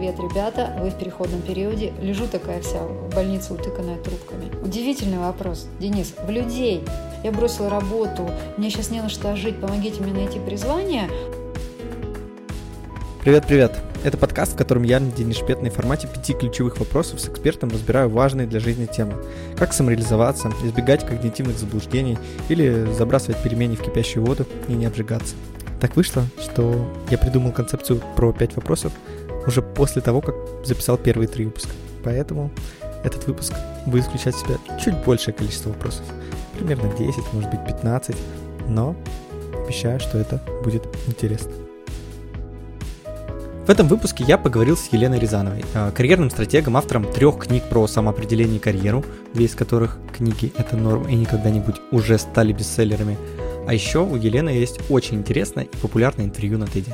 привет, ребята, вы в переходном периоде. Лежу такая вся в больнице, утыканная трубками. Удивительный вопрос. Денис, в людей. Я бросила работу, мне сейчас не на что жить, помогите мне найти призвание. Привет-привет! Это подкаст, в котором я, Денис Шпетный, в формате пяти ключевых вопросов с экспертом разбираю важные для жизни темы. Как самореализоваться, избегать когнитивных заблуждений или забрасывать перемены в кипящую воду и не обжигаться. Так вышло, что я придумал концепцию про пять вопросов уже после того, как записал первые три выпуска. Поэтому этот выпуск будет включать в себя чуть большее количество вопросов. Примерно 10, может быть 15, но обещаю, что это будет интересно. В этом выпуске я поговорил с Еленой Рязановой, э, карьерным стратегом, автором трех книг про самоопределение и карьеру, две из которых книги «Это норм» и «Никогда-нибудь» уже стали бестселлерами – а еще у Елены есть очень интересное и популярное интервью на TED.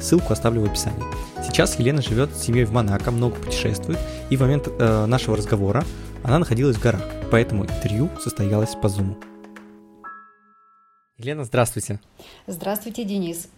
Ссылку оставлю в описании. Сейчас Елена живет с семьей в Монако, много путешествует, и в момент э, нашего разговора она находилась в горах, поэтому интервью состоялось по Zoom. Елена, здравствуйте. Здравствуйте, Денис.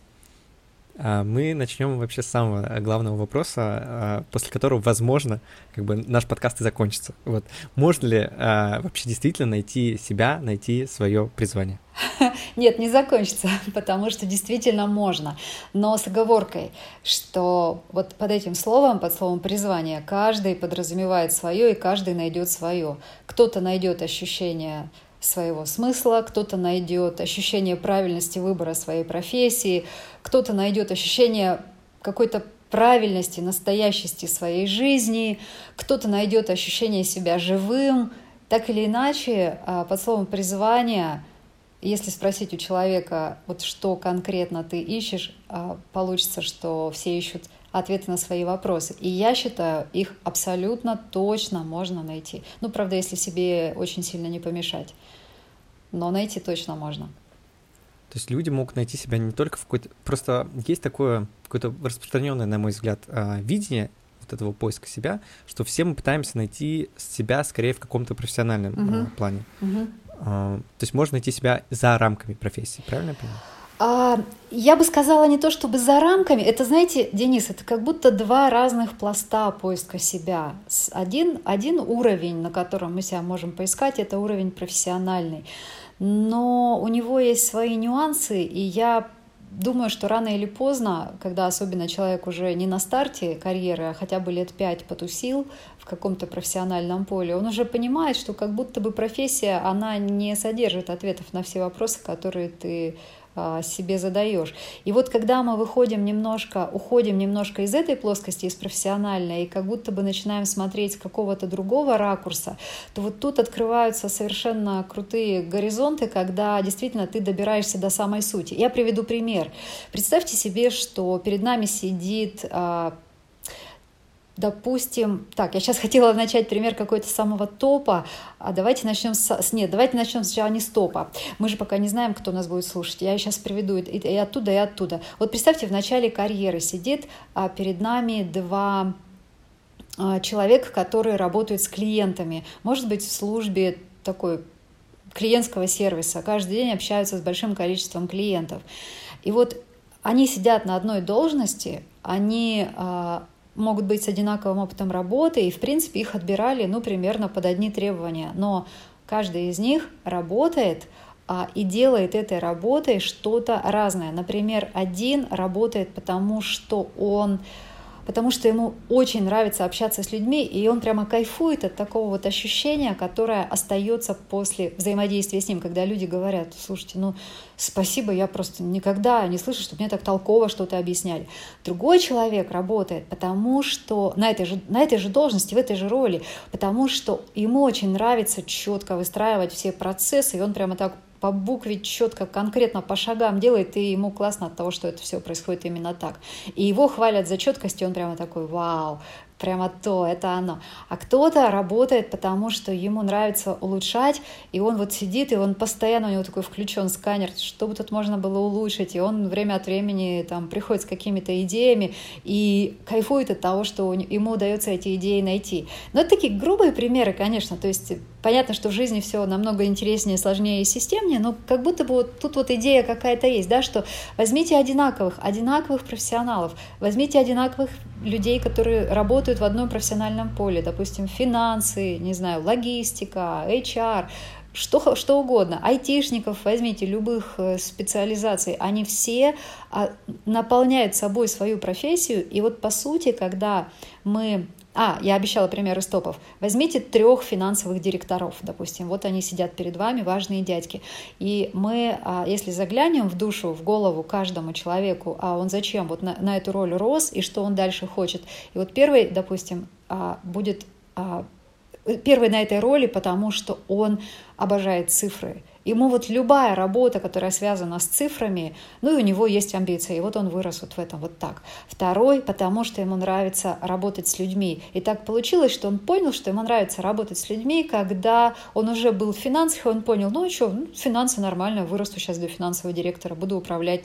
А, мы начнем вообще с самого главного вопроса, а, после которого, возможно, как бы наш подкаст и закончится. Вот. Можно ли а, вообще действительно найти себя, найти свое призвание? Нет, не закончится, потому что действительно можно. Но с оговоркой, что вот под этим словом, под словом призвание, каждый подразумевает свое, и каждый найдет свое. Кто-то найдет ощущение своего смысла, кто-то найдет ощущение правильности выбора своей профессии, кто-то найдет ощущение какой-то правильности, настоящести своей жизни, кто-то найдет ощущение себя живым. Так или иначе, а, под словом призвание, если спросить у человека, вот что конкретно ты ищешь, а, получится, что все ищут ответы на свои вопросы. И я считаю, их абсолютно точно можно найти. Ну, правда, если себе очень сильно не помешать. Но найти точно можно. То есть люди могут найти себя не только в какой-то... Просто есть такое какое-то распространенное, на мой взгляд, а, видение вот этого поиска себя, что все мы пытаемся найти себя скорее в каком-то профессиональном uh-huh. плане. Uh-huh. То есть можно найти себя за рамками профессии, правильно я понимаю? А, я бы сказала не то чтобы за рамками, это, знаете, Денис, это как будто два разных пласта поиска себя. Один, один уровень, на котором мы себя можем поискать, это уровень профессиональный. Но у него есть свои нюансы, и я думаю, что рано или поздно, когда особенно человек уже не на старте карьеры, а хотя бы лет пять потусил в каком-то профессиональном поле, он уже понимает, что как будто бы профессия, она не содержит ответов на все вопросы, которые ты себе задаешь. И вот когда мы выходим немножко, уходим немножко из этой плоскости, из профессиональной, и как будто бы начинаем смотреть с какого-то другого ракурса, то вот тут открываются совершенно крутые горизонты, когда действительно ты добираешься до самой сути. Я приведу пример. Представьте себе, что перед нами сидит а, допустим, так, я сейчас хотела начать пример какой-то самого топа, а давайте начнем с, нет, давайте начнем сначала не с топа. Мы же пока не знаем, кто нас будет слушать. Я сейчас приведу и, и оттуда, и оттуда. Вот представьте, в начале карьеры сидит а, перед нами два а, человека, которые работают с клиентами. Может быть, в службе такой клиентского сервиса. Каждый день общаются с большим количеством клиентов. И вот они сидят на одной должности, они а, могут быть с одинаковым опытом работы, и, в принципе, их отбирали, ну, примерно под одни требования. Но каждый из них работает а, и делает этой работой что-то разное. Например, один работает потому, что он потому что ему очень нравится общаться с людьми, и он прямо кайфует от такого вот ощущения, которое остается после взаимодействия с ним, когда люди говорят, слушайте, ну, спасибо, я просто никогда не слышу, чтобы мне так толково что-то объясняли. Другой человек работает, потому что на этой же, на этой же должности, в этой же роли, потому что ему очень нравится четко выстраивать все процессы, и он прямо так по букве четко, конкретно по шагам делает, и ему классно от того, что это все происходит именно так. И его хвалят за четкость, и он прямо такой, вау, прямо то, это оно. А кто-то работает, потому что ему нравится улучшать, и он вот сидит, и он постоянно, у него такой включен сканер, что бы тут можно было улучшить, и он время от времени там приходит с какими-то идеями и кайфует от того, что ему удается эти идеи найти. Но это такие грубые примеры, конечно, то есть понятно, что в жизни все намного интереснее, сложнее и системнее, но как будто бы вот тут вот идея какая-то есть, да, что возьмите одинаковых, одинаковых профессионалов, возьмите одинаковых людей, которые работают в одном профессиональном поле, допустим, финансы, не знаю, логистика, HR, что, что угодно, айтишников, возьмите любых э, специализаций, они все а, наполняют собой свою профессию. И вот по сути, когда мы а, я обещала примеры стопов. Возьмите трех финансовых директоров, допустим. Вот они сидят перед вами, важные дядьки. И мы, а, если заглянем в душу, в голову каждому человеку, а он зачем вот на, на эту роль рос и что он дальше хочет. И вот первый, допустим, а, будет первый на этой роли, потому что он обожает цифры. Ему вот любая работа, которая связана с цифрами, ну и у него есть амбиции, и вот он вырос вот в этом вот так. Второй, потому что ему нравится работать с людьми. И так получилось, что он понял, что ему нравится работать с людьми, когда он уже был в финансах, и он понял, ну что, ну, финансы нормально, вырасту сейчас до финансового директора, буду управлять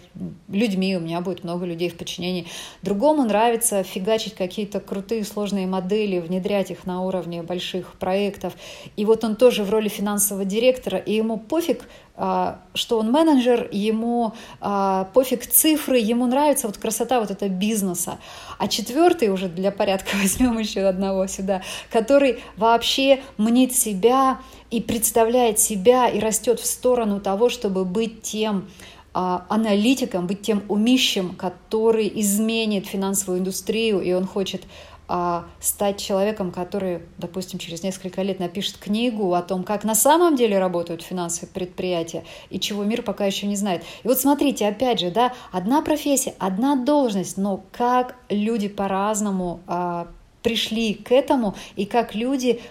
людьми, у меня будет много людей в подчинении. Другому нравится фигачить какие-то крутые сложные модели, внедрять их на уровне больших проектов. И вот он тоже в роли финансового директора, и ему пофиг, пофиг, а, что он менеджер, ему а, пофиг цифры, ему нравится вот красота вот этого бизнеса. А четвертый уже для порядка возьмем еще одного сюда, который вообще мнит себя и представляет себя и растет в сторону того, чтобы быть тем а, аналитиком, быть тем умищем, который изменит финансовую индустрию, и он хочет а стать человеком, который, допустим, через несколько лет напишет книгу о том, как на самом деле работают финансовые предприятия и чего мир пока еще не знает. И вот смотрите, опять же, да, одна профессия, одна должность, но как люди по-разному а, пришли к этому и как люди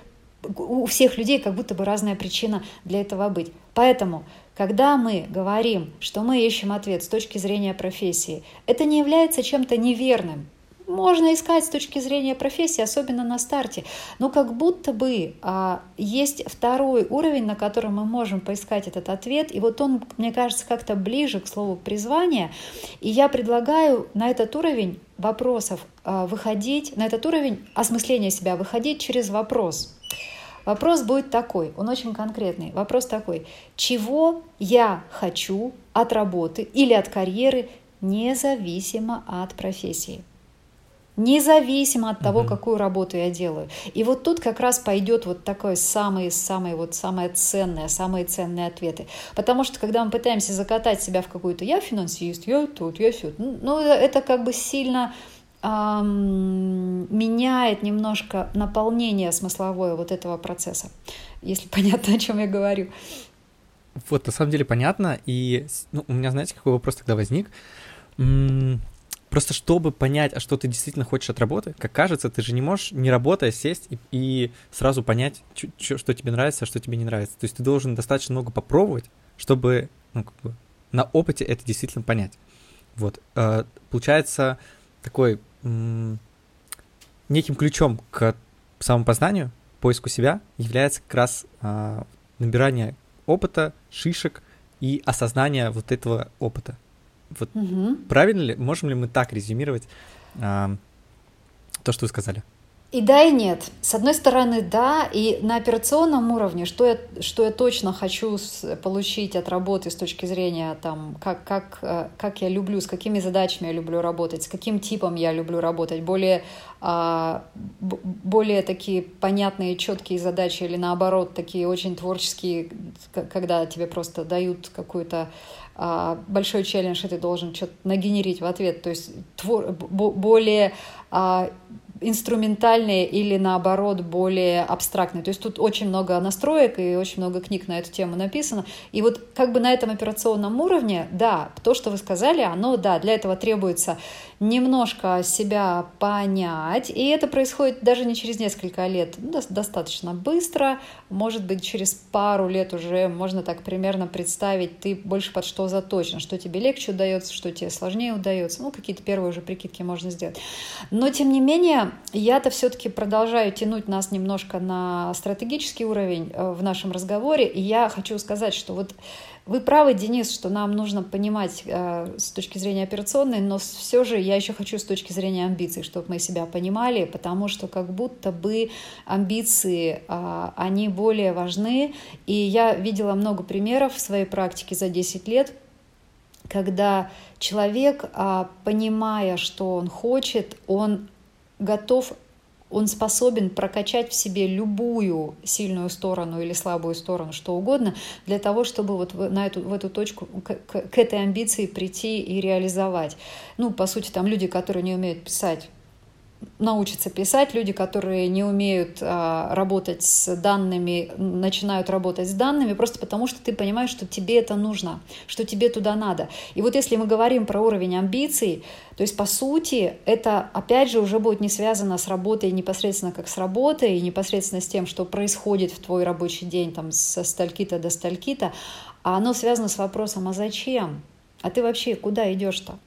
у всех людей как будто бы разная причина для этого быть. Поэтому когда мы говорим, что мы ищем ответ с точки зрения профессии, это не является чем-то неверным можно искать с точки зрения профессии, особенно на старте. Но как будто бы а, есть второй уровень, на котором мы можем поискать этот ответ. И вот он, мне кажется, как-то ближе к слову призвания. И я предлагаю на этот уровень вопросов а, выходить, на этот уровень осмысления себя выходить через вопрос. Вопрос будет такой, он очень конкретный. Вопрос такой, чего я хочу от работы или от карьеры независимо от профессии независимо от того, угу. какую работу я делаю. И вот тут как раз пойдет вот такое самые, самые, вот самое ценное, самые ценные ответы. Потому что когда мы пытаемся закатать себя в какую-то «я финансист», «я тут», «я все», ну, это как бы сильно эм, меняет немножко наполнение смысловое вот этого процесса, если понятно, о чем я говорю. Вот, на самом деле понятно, и ну, у меня, знаете, какой вопрос тогда возник? Просто чтобы понять, а что ты действительно хочешь от работы, как кажется, ты же не можешь, не работая, сесть и, и сразу понять, чё, чё, что тебе нравится, а что тебе не нравится. То есть ты должен достаточно много попробовать, чтобы ну, как бы, на опыте это действительно понять. Вот. Э, получается, такой м- неким ключом к самопознанию, поиску себя является как раз э, набирание опыта, шишек и осознание вот этого опыта. Вот угу. правильно ли, можем ли мы так резюмировать а, то, что вы сказали? И да, и нет. С одной стороны, да, и на операционном уровне, что я, что я точно хочу получить от работы с точки зрения, там, как, как, э, как я люблю, с какими задачами я люблю работать, с каким типом я люблю работать, более, а, более такие понятные, четкие задачи или наоборот, такие очень творческие, когда тебе просто дают какую-то большой челлендж, и ты должен что-то нагенерить в ответ, то есть твор, более а, инструментальные или наоборот более абстрактные. То есть тут очень много настроек и очень много книг на эту тему написано. И вот как бы на этом операционном уровне, да, то, что вы сказали, оно, да, для этого требуется немножко себя понять, и это происходит даже не через несколько лет, ну, достаточно быстро, может быть, через пару лет уже можно так примерно представить, ты больше под что заточен, что тебе легче удается, что тебе сложнее удается, ну, какие-то первые уже прикидки можно сделать. Но, тем не менее, я-то все-таки продолжаю тянуть нас немножко на стратегический уровень э, в нашем разговоре, и я хочу сказать, что вот вы правы, Денис, что нам нужно понимать э, с точки зрения операционной, но все же я еще хочу с точки зрения амбиций, чтобы мы себя понимали, потому что как будто бы амбиции, э, они более важны. И я видела много примеров в своей практике за 10 лет, когда человек, э, понимая, что он хочет, он готов он способен прокачать в себе любую сильную сторону или слабую сторону, что угодно, для того, чтобы вот на эту, в эту точку, к, к, к этой амбиции прийти и реализовать. Ну, по сути, там люди, которые не умеют писать, научатся писать, люди, которые не умеют а, работать с данными, начинают работать с данными, просто потому что ты понимаешь, что тебе это нужно, что тебе туда надо. И вот если мы говорим про уровень амбиций, то есть, по сути, это, опять же, уже будет не связано с работой непосредственно как с работой, и непосредственно с тем, что происходит в твой рабочий день там, со стальки-то до стальки-то, а оно связано с вопросом, а зачем? А ты вообще куда идешь-то?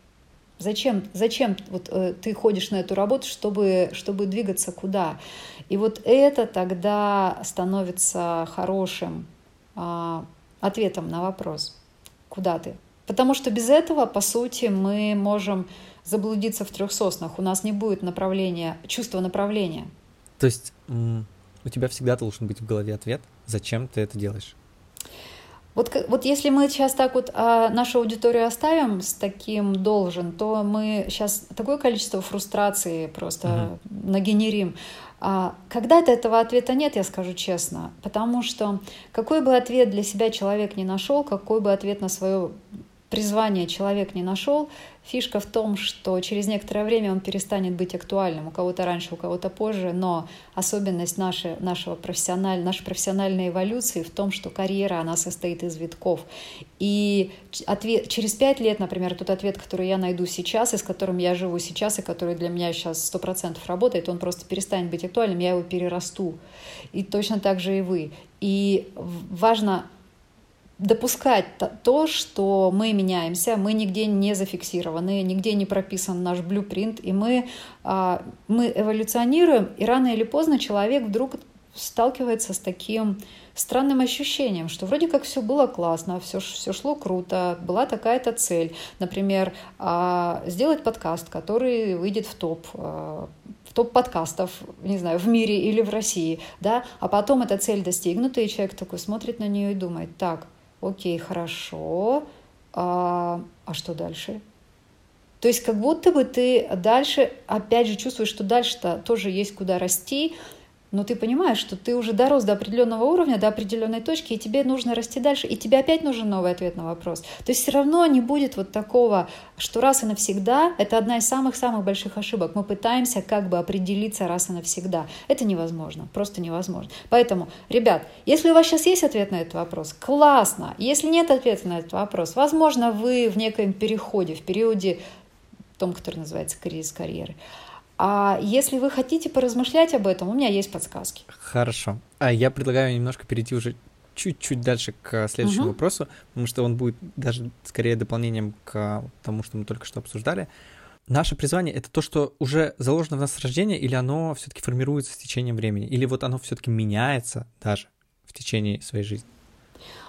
Зачем, зачем вот, э, ты ходишь на эту работу, чтобы, чтобы двигаться куда? И вот это тогда становится хорошим э, ответом на вопрос, куда ты. Потому что без этого, по сути, мы можем заблудиться в трех соснах. У нас не будет направления, чувства направления. То есть у тебя всегда должен быть в голове ответ, зачем ты это делаешь? Вот, вот если мы сейчас так вот а, нашу аудиторию оставим с таким должен, то мы сейчас такое количество фрустрации просто uh-huh. нагенерим. А, когда-то этого ответа нет, я скажу честно, потому что какой бы ответ для себя человек не нашел, какой бы ответ на свое призвание человек не нашел, фишка в том, что через некоторое время он перестанет быть актуальным. У кого-то раньше, у кого-то позже, но особенность нашей, нашего профессиональ, нашей профессиональной эволюции в том, что карьера, она состоит из витков. И ответ, через пять лет, например, тот ответ, который я найду сейчас, и с которым я живу сейчас, и который для меня сейчас сто процентов работает, он просто перестанет быть актуальным, я его перерасту. И точно так же и вы. И важно допускать то, что мы меняемся, мы нигде не зафиксированы, нигде не прописан наш блюпринт, и мы, а, мы эволюционируем, и рано или поздно человек вдруг сталкивается с таким странным ощущением, что вроде как все было классно, все, все шло круто, была такая-то цель, например, а, сделать подкаст, который выйдет в топ, а, в топ подкастов, не знаю, в мире или в России, да, а потом эта цель достигнута, и человек такой смотрит на нее и думает, так, окей, хорошо, а, а что дальше? То есть как будто бы ты дальше, опять же, чувствуешь, что дальше-то тоже есть куда расти, но ты понимаешь, что ты уже дорос до определенного уровня, до определенной точки, и тебе нужно расти дальше, и тебе опять нужен новый ответ на вопрос. То есть все равно не будет вот такого, что раз и навсегда, это одна из самых-самых больших ошибок. Мы пытаемся как бы определиться раз и навсегда. Это невозможно, просто невозможно. Поэтому, ребят, если у вас сейчас есть ответ на этот вопрос, классно. Если нет ответа на этот вопрос, возможно, вы в некоем переходе, в периоде, том, который называется кризис карьеры. А если вы хотите поразмышлять об этом, у меня есть подсказки. Хорошо. А я предлагаю немножко перейти уже чуть-чуть дальше к следующему угу. вопросу, потому что он будет даже скорее дополнением к тому, что мы только что обсуждали. Наше призвание это то, что уже заложено в нас с рождения, или оно все-таки формируется с течением времени, или вот оно все-таки меняется даже в течение своей жизни?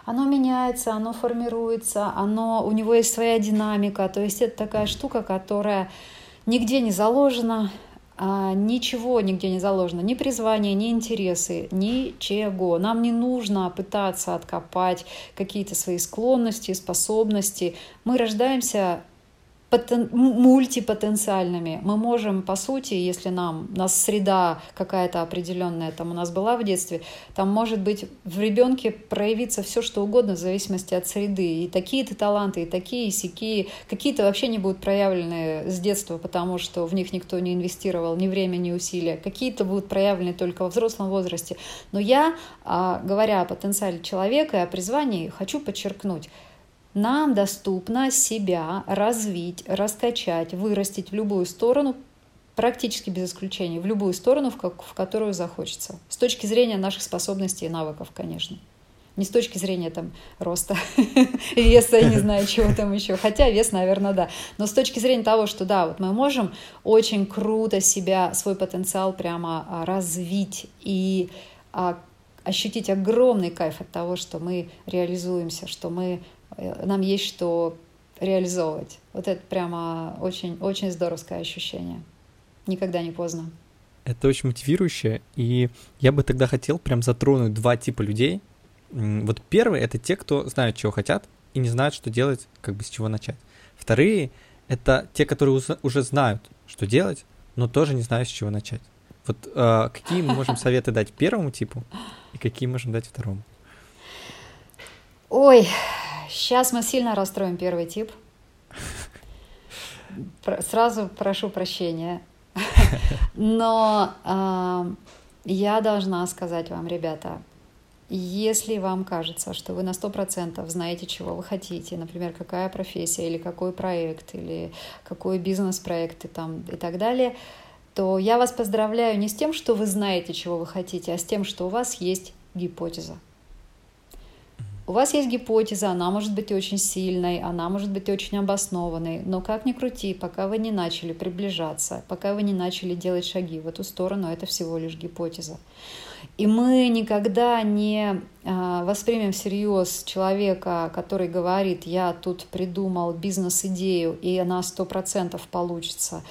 Оно меняется, оно формируется, оно, у него есть своя динамика. То есть это такая штука, которая нигде не заложено, а, ничего нигде не заложено, ни призвание, ни интересы, ничего. Нам не нужно пытаться откопать какие-то свои склонности, способности. Мы рождаемся потен... мультипотенциальными. Мы можем, по сути, если нам, нас среда какая-то определенная там у нас была в детстве, там может быть в ребенке проявиться все, что угодно в зависимости от среды. И такие-то таланты, и такие, и сякие. Какие-то вообще не будут проявлены с детства, потому что в них никто не инвестировал ни время, ни усилия. Какие-то будут проявлены только во взрослом возрасте. Но я, а, говоря о потенциале человека и о призвании, хочу подчеркнуть – нам доступно себя развить, раскачать, вырастить в любую сторону, практически без исключения, в любую сторону, в, как, в которую захочется. С точки зрения наших способностей и навыков, конечно. Не с точки зрения там роста, веса, не знаю, чего там еще. Хотя вес, наверное, да. Но с точки зрения того, что да, вот мы можем очень круто себя, свой потенциал прямо а, развить и а, ощутить огромный кайф от того, что мы реализуемся, что мы нам есть что реализовывать. Вот это прямо очень-очень здоровское ощущение. Никогда не поздно. Это очень мотивирующе, и я бы тогда хотел прям затронуть два типа людей. Вот первый — это те, кто знают, чего хотят, и не знают, что делать, как бы с чего начать. Вторые — это те, которые уже знают, что делать, но тоже не знаю, с чего начать. Вот э, какие мы можем советы дать первому типу и какие можем дать второму? Ой, сейчас мы сильно расстроим первый тип. Сразу прошу прощения. Но э, я должна сказать вам, ребята, если вам кажется, что вы на сто процентов знаете, чего вы хотите, например, какая профессия или какой проект, или какой бизнес-проект и, там, и так далее, то я вас поздравляю не с тем, что вы знаете, чего вы хотите, а с тем, что у вас есть гипотеза. У вас есть гипотеза, она может быть очень сильной, она может быть очень обоснованной, но как ни крути, пока вы не начали приближаться, пока вы не начали делать шаги в эту сторону, это всего лишь гипотеза. И мы никогда не а, воспримем всерьез человека, который говорит, я тут придумал бизнес-идею, и она сто процентов получится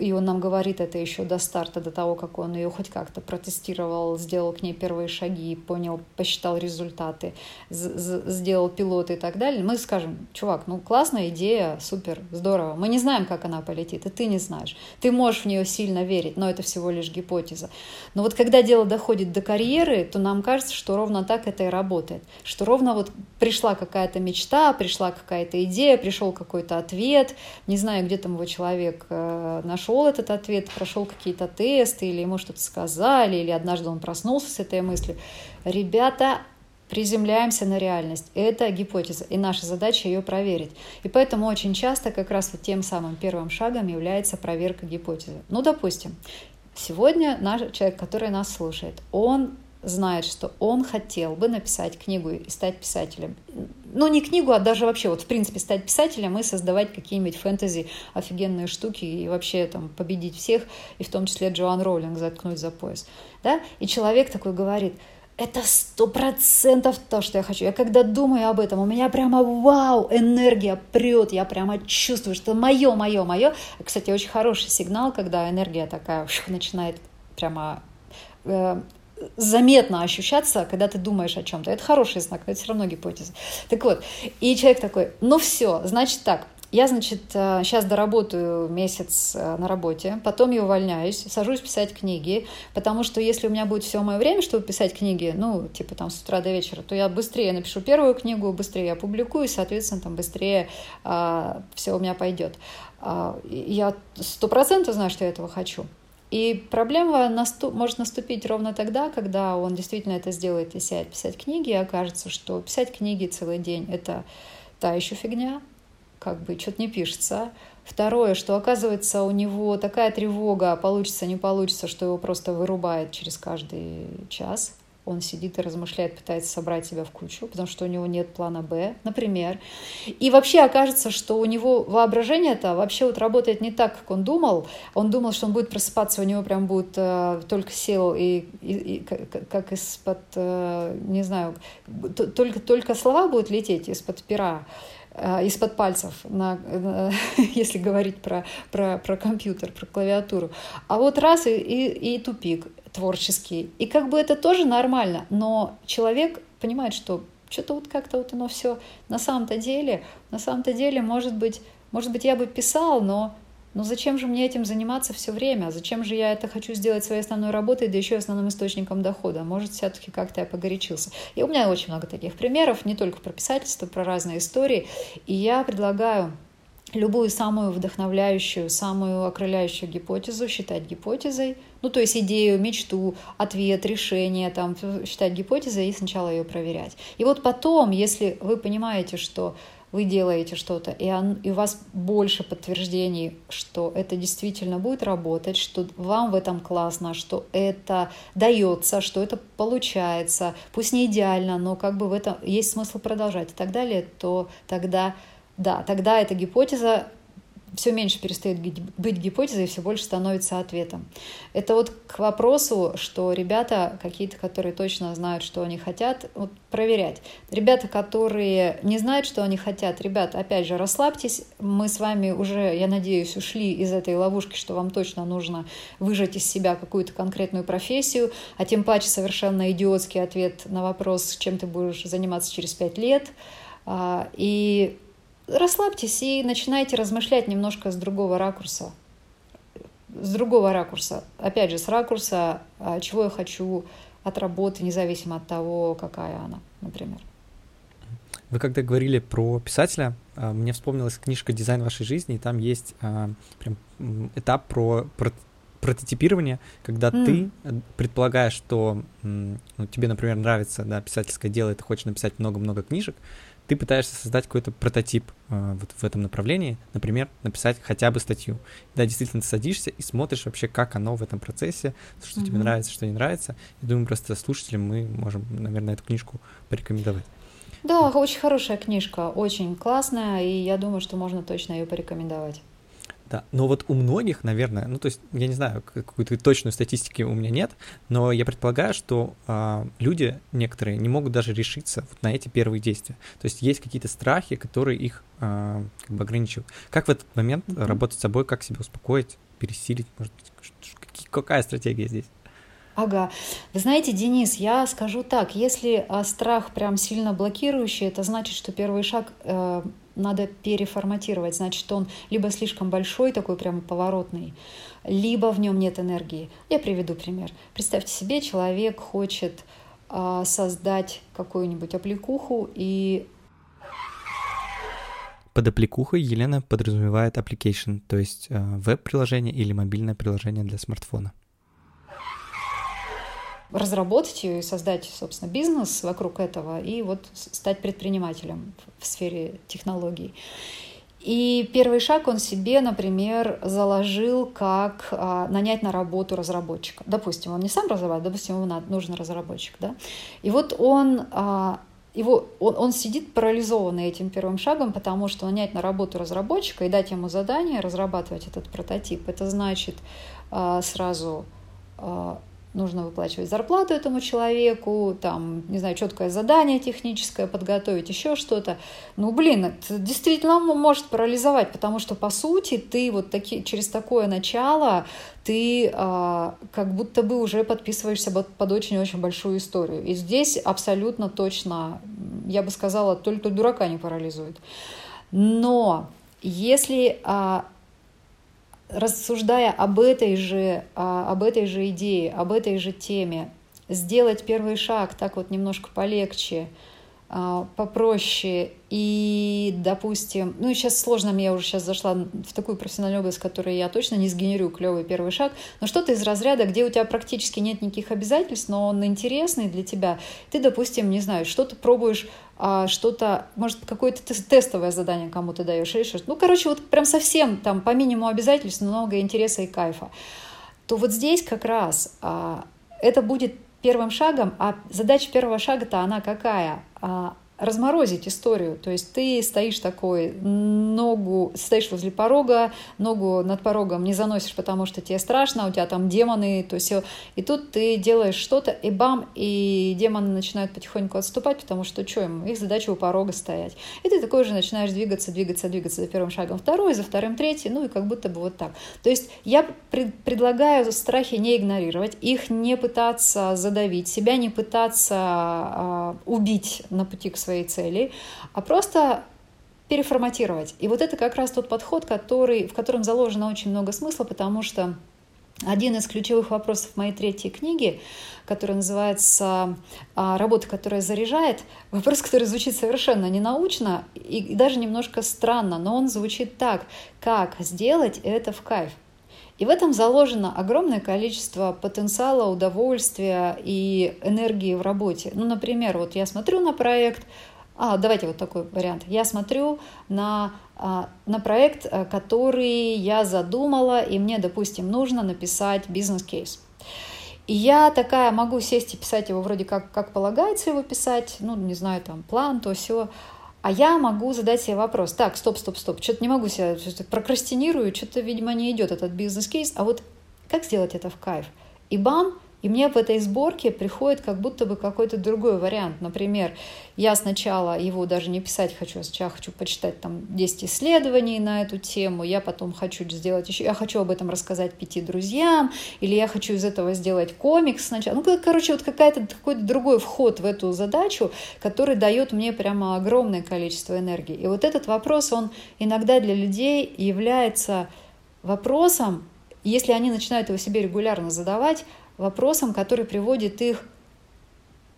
и он нам говорит это еще до старта, до того, как он ее хоть как-то протестировал, сделал к ней первые шаги, понял, посчитал результаты, сделал пилоты и так далее, мы скажем, чувак, ну классная идея, супер, здорово. Мы не знаем, как она полетит, и ты не знаешь. Ты можешь в нее сильно верить, но это всего лишь гипотеза. Но вот когда дело доходит до карьеры, то нам кажется, что ровно так это и работает. Что ровно вот пришла какая-то мечта, пришла какая-то идея, пришел какой-то ответ, не знаю, где там его человек э, нашел нашел этот ответ, прошел какие-то тесты, или ему что-то сказали, или однажды он проснулся с этой мыслью. Ребята, приземляемся на реальность. Это гипотеза, и наша задача ее проверить. И поэтому очень часто как раз вот тем самым первым шагом является проверка гипотезы. Ну, допустим, сегодня наш человек, который нас слушает, он знает, что он хотел бы написать книгу и стать писателем. Ну, не книгу, а даже вообще, вот, в принципе, стать писателем и создавать какие-нибудь фэнтези, офигенные штуки и вообще там победить всех, и в том числе Джоан Роулинг заткнуть за пояс. Да? И человек такой говорит, это сто процентов то, что я хочу. Я когда думаю об этом, у меня прямо вау, энергия прет, я прямо чувствую, что мое, мое, мое. Кстати, очень хороший сигнал, когда энергия такая начинает прямо э, заметно ощущаться, когда ты думаешь о чем-то. Это хороший знак, но это все равно гипотеза. Так вот, и человек такой, ну все, значит так, я, значит, сейчас э, доработаю месяц э, на работе, потом я увольняюсь, сажусь писать книги, потому что если у меня будет все мое время, чтобы писать книги, ну, типа там с утра до вечера, то я быстрее напишу первую книгу, быстрее я публикую, и, соответственно, там быстрее а, все у меня пойдет. А, я сто процентов знаю, что я этого хочу. И проблема наступ, может наступить ровно тогда, когда он действительно это сделает и сядет писать книги, и окажется, что писать книги целый день — это та еще фигня, как бы что-то не пишется. Второе, что оказывается у него такая тревога, получится, не получится, что его просто вырубает через каждый час он сидит и размышляет, пытается собрать себя в кучу, потому что у него нет плана Б, например. И вообще окажется, что у него воображение-то вообще вот работает не так, как он думал. Он думал, что он будет просыпаться, у него прям будет э, только сел и, и, и как из-под, э, не знаю, только, только слова будут лететь из-под пера из-под пальцев, на, если говорить про, про, про компьютер, про клавиатуру. А вот раз и, и, и тупик творческий. И как бы это тоже нормально, но человек понимает, что что-то вот как-то вот оно все на самом-то деле, на самом-то деле, может быть, может быть, я бы писал, но но зачем же мне этим заниматься все время? Зачем же я это хочу сделать своей основной работой, да еще и основным источником дохода? Может, все-таки как-то я погорячился. И у меня очень много таких примеров, не только про писательство, про разные истории. И я предлагаю любую самую вдохновляющую, самую окрыляющую гипотезу считать гипотезой, ну, то есть идею, мечту, ответ, решение, там, считать гипотезой и сначала ее проверять. И вот потом, если вы понимаете, что вы делаете что-то, и, он, и у вас больше подтверждений, что это действительно будет работать, что вам в этом классно, что это дается, что это получается, пусть не идеально, но как бы в этом есть смысл продолжать и так далее, то тогда да, тогда эта гипотеза все меньше перестает быть гипотезой все больше становится ответом. Это вот к вопросу, что ребята какие-то, которые точно знают, что они хотят, вот проверять. Ребята, которые не знают, что они хотят, ребят, опять же, расслабьтесь. Мы с вами уже, я надеюсь, ушли из этой ловушки, что вам точно нужно выжать из себя какую-то конкретную профессию, а тем паче совершенно идиотский ответ на вопрос, чем ты будешь заниматься через пять лет. А, и расслабьтесь и начинайте размышлять немножко с другого ракурса. с другого ракурса. Опять же, с ракурса, а, чего я хочу от работы, независимо от того, какая она, например. Вы когда говорили про писателя, а, мне вспомнилась книжка «Дизайн вашей жизни», и там есть а, прям этап про, про прототипирование, когда mm. ты э, предполагаешь, что ну, тебе, например, нравится да, писательское дело, и ты хочешь написать много-много книжек, ты пытаешься создать какой-то прототип э, вот в этом направлении, например, написать хотя бы статью. Да, действительно, ты садишься и смотришь вообще, как оно в этом процессе, что mm-hmm. тебе нравится, что не нравится. Я думаю, просто слушателям мы можем, наверное, эту книжку порекомендовать. Да, очень хорошая книжка, очень классная, и я думаю, что можно точно ее порекомендовать. Да, но вот у многих, наверное, ну то есть я не знаю, какой-то точной статистики у меня нет, но я предполагаю, что а, люди некоторые не могут даже решиться вот на эти первые действия. То есть есть какие-то страхи, которые их а, как бы ограничивают. Как в этот момент mm-hmm. работать с собой, как себя успокоить, пересилить, может быть, какая стратегия здесь? Ага. Вы знаете, Денис, я скажу так, если а, страх прям сильно блокирующий, это значит, что первый шаг э, надо переформатировать. Значит, он либо слишком большой, такой прямо поворотный, либо в нем нет энергии. Я приведу пример. Представьте себе, человек хочет э, создать какую-нибудь аппликуху и под аппликухой Елена подразумевает application, то есть э, веб-приложение или мобильное приложение для смартфона разработать ее и создать, собственно, бизнес вокруг этого и вот стать предпринимателем в сфере технологий. И первый шаг он себе, например, заложил, как а, нанять на работу разработчика. Допустим, он не сам разрабатывает, допустим, ему нужен разработчик. Да? И вот он, а, его, он, он сидит парализованный этим первым шагом, потому что нанять на работу разработчика и дать ему задание разрабатывать этот прототип, это значит а, сразу а, нужно выплачивать зарплату этому человеку, там, не знаю, четкое задание техническое подготовить, еще что-то. Ну, блин, это действительно может парализовать, потому что, по сути, ты вот таки, через такое начало, ты а, как будто бы уже подписываешься под, очень-очень большую историю. И здесь абсолютно точно, я бы сказала, только дурака не парализует. Но если а, рассуждая об этой же, а, об этой же идее, об этой же теме, сделать первый шаг так вот немножко полегче, попроще и, допустим, ну сейчас сложно, я уже сейчас зашла в такую профессиональную область, в которой я точно не сгенерю клевый первый шаг, но что-то из разряда, где у тебя практически нет никаких обязательств, но он интересный для тебя. Ты, допустим, не знаю, что-то пробуешь, а, что-то, может, какое-то тестовое задание кому-то даешь, что-то. Ну, короче, вот прям совсем там по минимуму обязательств, много интереса и кайфа. То вот здесь как раз а, это будет первым шагом, а задача первого шага-то она какая? А, разморозить историю. То есть ты стоишь такой, ногу, стоишь возле порога, ногу над порогом не заносишь, потому что тебе страшно, у тебя там демоны, то есть и тут ты делаешь что-то, и бам, и демоны начинают потихоньку отступать, потому что что им? Их задача у порога стоять. И ты такой же начинаешь двигаться, двигаться, двигаться за первым шагом второй, за вторым третий, ну и как будто бы вот так. То есть я пред, предлагаю страхи не игнорировать, их не пытаться задавить, себя не пытаться а, убить на пути к своей своей цели, а просто переформатировать. И вот это как раз тот подход, который, в котором заложено очень много смысла, потому что один из ключевых вопросов моей третьей книги, которая называется а, «Работа, которая заряжает», вопрос, который звучит совершенно ненаучно и даже немножко странно, но он звучит так «Как сделать это в кайф?» И в этом заложено огромное количество потенциала, удовольствия и энергии в работе. Ну, например, вот я смотрю на проект, а, давайте вот такой вариант. Я смотрю на, а, на проект, э, который я задумала, и мне, допустим, нужно написать бизнес-кейс. И я такая могу сесть и писать его вроде как, как полагается его писать, ну, не знаю, там, план, то все. А я могу задать себе вопрос, так, стоп, стоп, стоп, что-то не могу себя, что-то прокрастинирую, что-то, видимо, не идет этот бизнес-кейс, а вот как сделать это в кайф? И бам, и мне в этой сборке приходит как будто бы какой-то другой вариант. Например, я сначала его даже не писать хочу, а сначала хочу почитать там 10 исследований на эту тему, я потом хочу сделать еще, я хочу об этом рассказать пяти друзьям, или я хочу из этого сделать комикс сначала. Ну, короче, вот какая-то какой-то другой вход в эту задачу, который дает мне прямо огромное количество энергии. И вот этот вопрос, он иногда для людей является вопросом, если они начинают его себе регулярно задавать, вопросом, который приводит их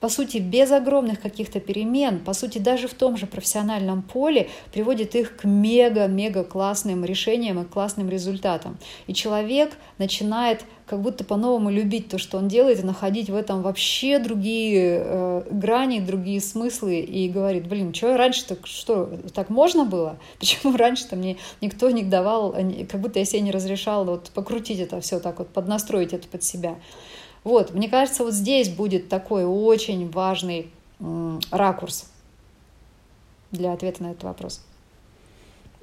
по сути, без огромных каких-то перемен, по сути, даже в том же профессиональном поле, приводит их к мега-мега классным решениям и классным результатам. И человек начинает как будто по-новому любить то, что он делает, и находить в этом вообще другие э, грани, другие смыслы, и говорит, блин, что раньше так что, так можно было? Почему раньше-то мне никто не давал, как будто я себе не разрешала вот покрутить это все так вот, поднастроить это под себя. Вот, мне кажется, вот здесь будет такой очень важный ракурс для ответа на этот вопрос.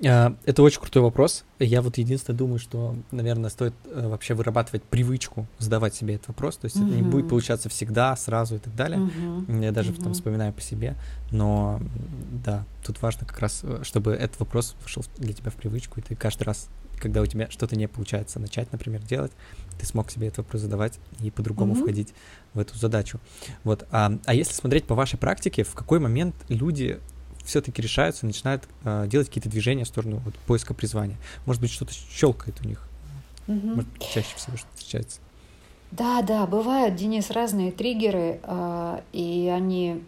А, это очень крутой вопрос. Я вот единственное думаю, что, наверное, стоит э, вообще вырабатывать привычку задавать себе этот вопрос. То есть uh-huh. это не будет получаться всегда, сразу и так далее. Uh-huh. Я даже uh-huh. там вспоминаю по себе. Но да, тут важно как раз, э, чтобы этот вопрос вошел для тебя в привычку, и ты каждый раз, когда у тебя что-то не получается начать, например, делать, ты смог себе этот вопрос задавать и по-другому mm-hmm. входить в эту задачу. Вот. А, а если смотреть по вашей практике, в какой момент люди все-таки решаются, начинают э, делать какие-то движения в сторону вот, поиска призвания? Может быть, что-то щелкает у них? Mm-hmm. Может, чаще всего что встречается? Да, да, бывают, Денис, разные триггеры, э, и они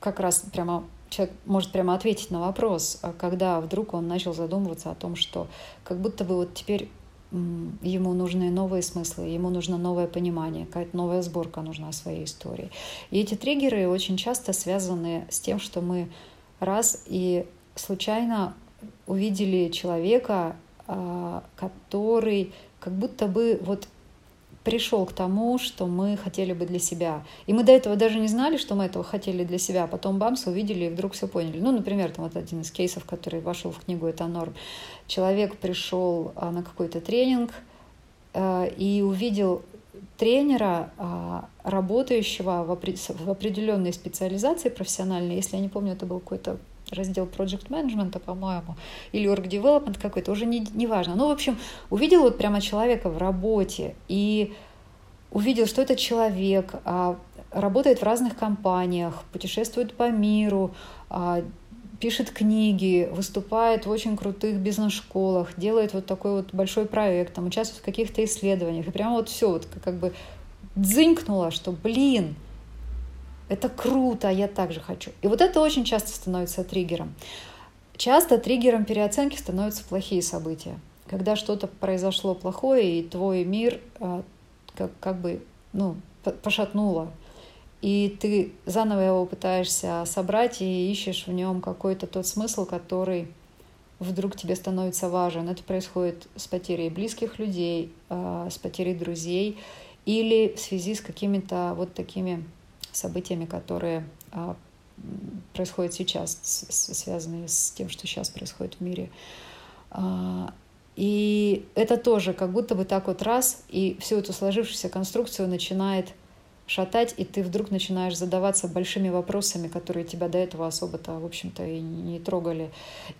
как раз прямо человек может прямо ответить на вопрос, а когда вдруг он начал задумываться о том, что как будто бы вот теперь ему нужны новые смыслы, ему нужно новое понимание, какая-то новая сборка нужна своей истории. И эти триггеры очень часто связаны с тем, что мы раз и случайно увидели человека, а, который как будто бы вот пришел к тому, что мы хотели бы для себя. И мы до этого даже не знали, что мы этого хотели для себя, а потом бамс увидели и вдруг все поняли. Ну, например, там вот один из кейсов, который вошел в книгу «Это норм». Человек пришел а, на какой-то тренинг а, и увидел тренера, а, работающего в определенной специализации профессиональной, если я не помню, это был какой-то раздел Project Management, по-моему, или Org Development какой-то, уже не, не важно. Ну, в общем, увидел вот прямо человека в работе и увидел, что этот человек а, работает в разных компаниях, путешествует по миру, а, пишет книги, выступает в очень крутых бизнес-школах, делает вот такой вот большой проект, там, участвует в каких-то исследованиях. И прямо вот все вот как бы дзынькнуло, что, блин, это круто, я также хочу. И вот это очень часто становится триггером. Часто триггером переоценки становятся плохие события. Когда что-то произошло плохое, и твой мир а, как, как бы ну, пошатнуло. И ты заново его пытаешься собрать и ищешь в нем какой-то тот смысл, который вдруг тебе становится важен. Это происходит с потерей близких людей, а, с потерей друзей или в связи с какими-то вот такими событиями, которые а, происходят сейчас, связанные с тем, что сейчас происходит в мире. А, и это тоже как будто бы так вот раз, и всю эту сложившуюся конструкцию начинает шатать, и ты вдруг начинаешь задаваться большими вопросами, которые тебя до этого особо-то, в общем-то, и не трогали.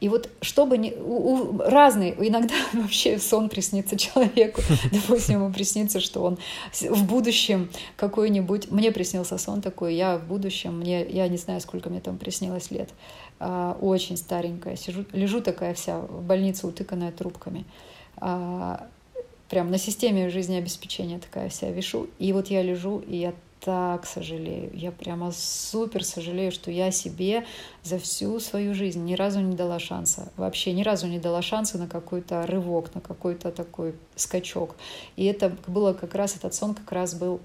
И вот чтобы не... У, у, разные, иногда вообще сон приснится человеку. Допустим, ему приснится, что он в будущем какой-нибудь... Мне приснился сон такой, я в будущем, мне, я не знаю, сколько мне там приснилось лет, а, очень старенькая, сижу, лежу такая вся в больнице, утыканная трубками а, прям на системе жизнеобеспечения такая вся вишу. И вот я лежу, и я так сожалею. Я прямо супер сожалею, что я себе за всю свою жизнь ни разу не дала шанса. Вообще ни разу не дала шанса на какой-то рывок, на какой-то такой скачок. И это было как раз, этот сон как раз был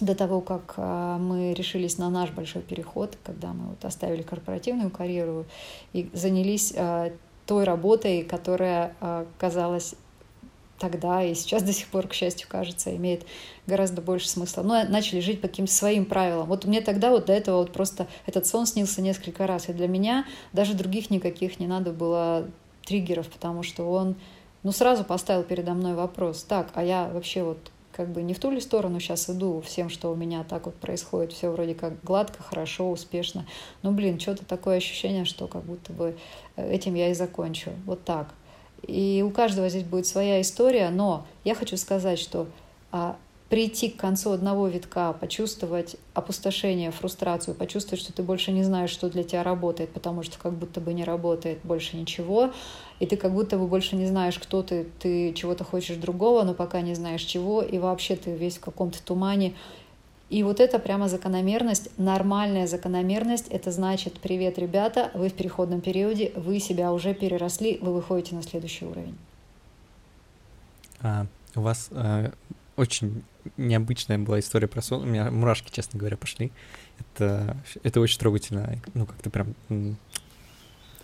до того, как а, мы решились на наш большой переход, когда мы вот оставили корпоративную карьеру и занялись а, той работой, которая а, казалась тогда и сейчас до сих пор, к счастью, кажется, имеет гораздо больше смысла. Но ну, начали жить по каким-то своим правилам. Вот мне тогда вот до этого вот просто этот сон снился несколько раз. И для меня даже других никаких не надо было триггеров, потому что он ну, сразу поставил передо мной вопрос. Так, а я вообще вот как бы не в ту ли сторону сейчас иду всем, что у меня так вот происходит, все вроде как гладко, хорошо, успешно. Ну, блин, что-то такое ощущение, что как будто бы э, этим я и закончу. Вот так. И у каждого здесь будет своя история, но я хочу сказать, что а, прийти к концу одного витка, почувствовать опустошение, фрустрацию, почувствовать, что ты больше не знаешь, что для тебя работает, потому что как будто бы не работает больше ничего, и ты как будто бы больше не знаешь, кто ты, ты чего-то хочешь другого, но пока не знаешь чего, и вообще ты весь в каком-то тумане. И вот это прямо закономерность, нормальная закономерность, это значит, привет, ребята, вы в переходном периоде, вы себя уже переросли, вы выходите на следующий уровень. А, у вас а, очень необычная была история про сон. У меня мурашки, честно говоря, пошли. Это, это очень трогательно. Ну, как-то прям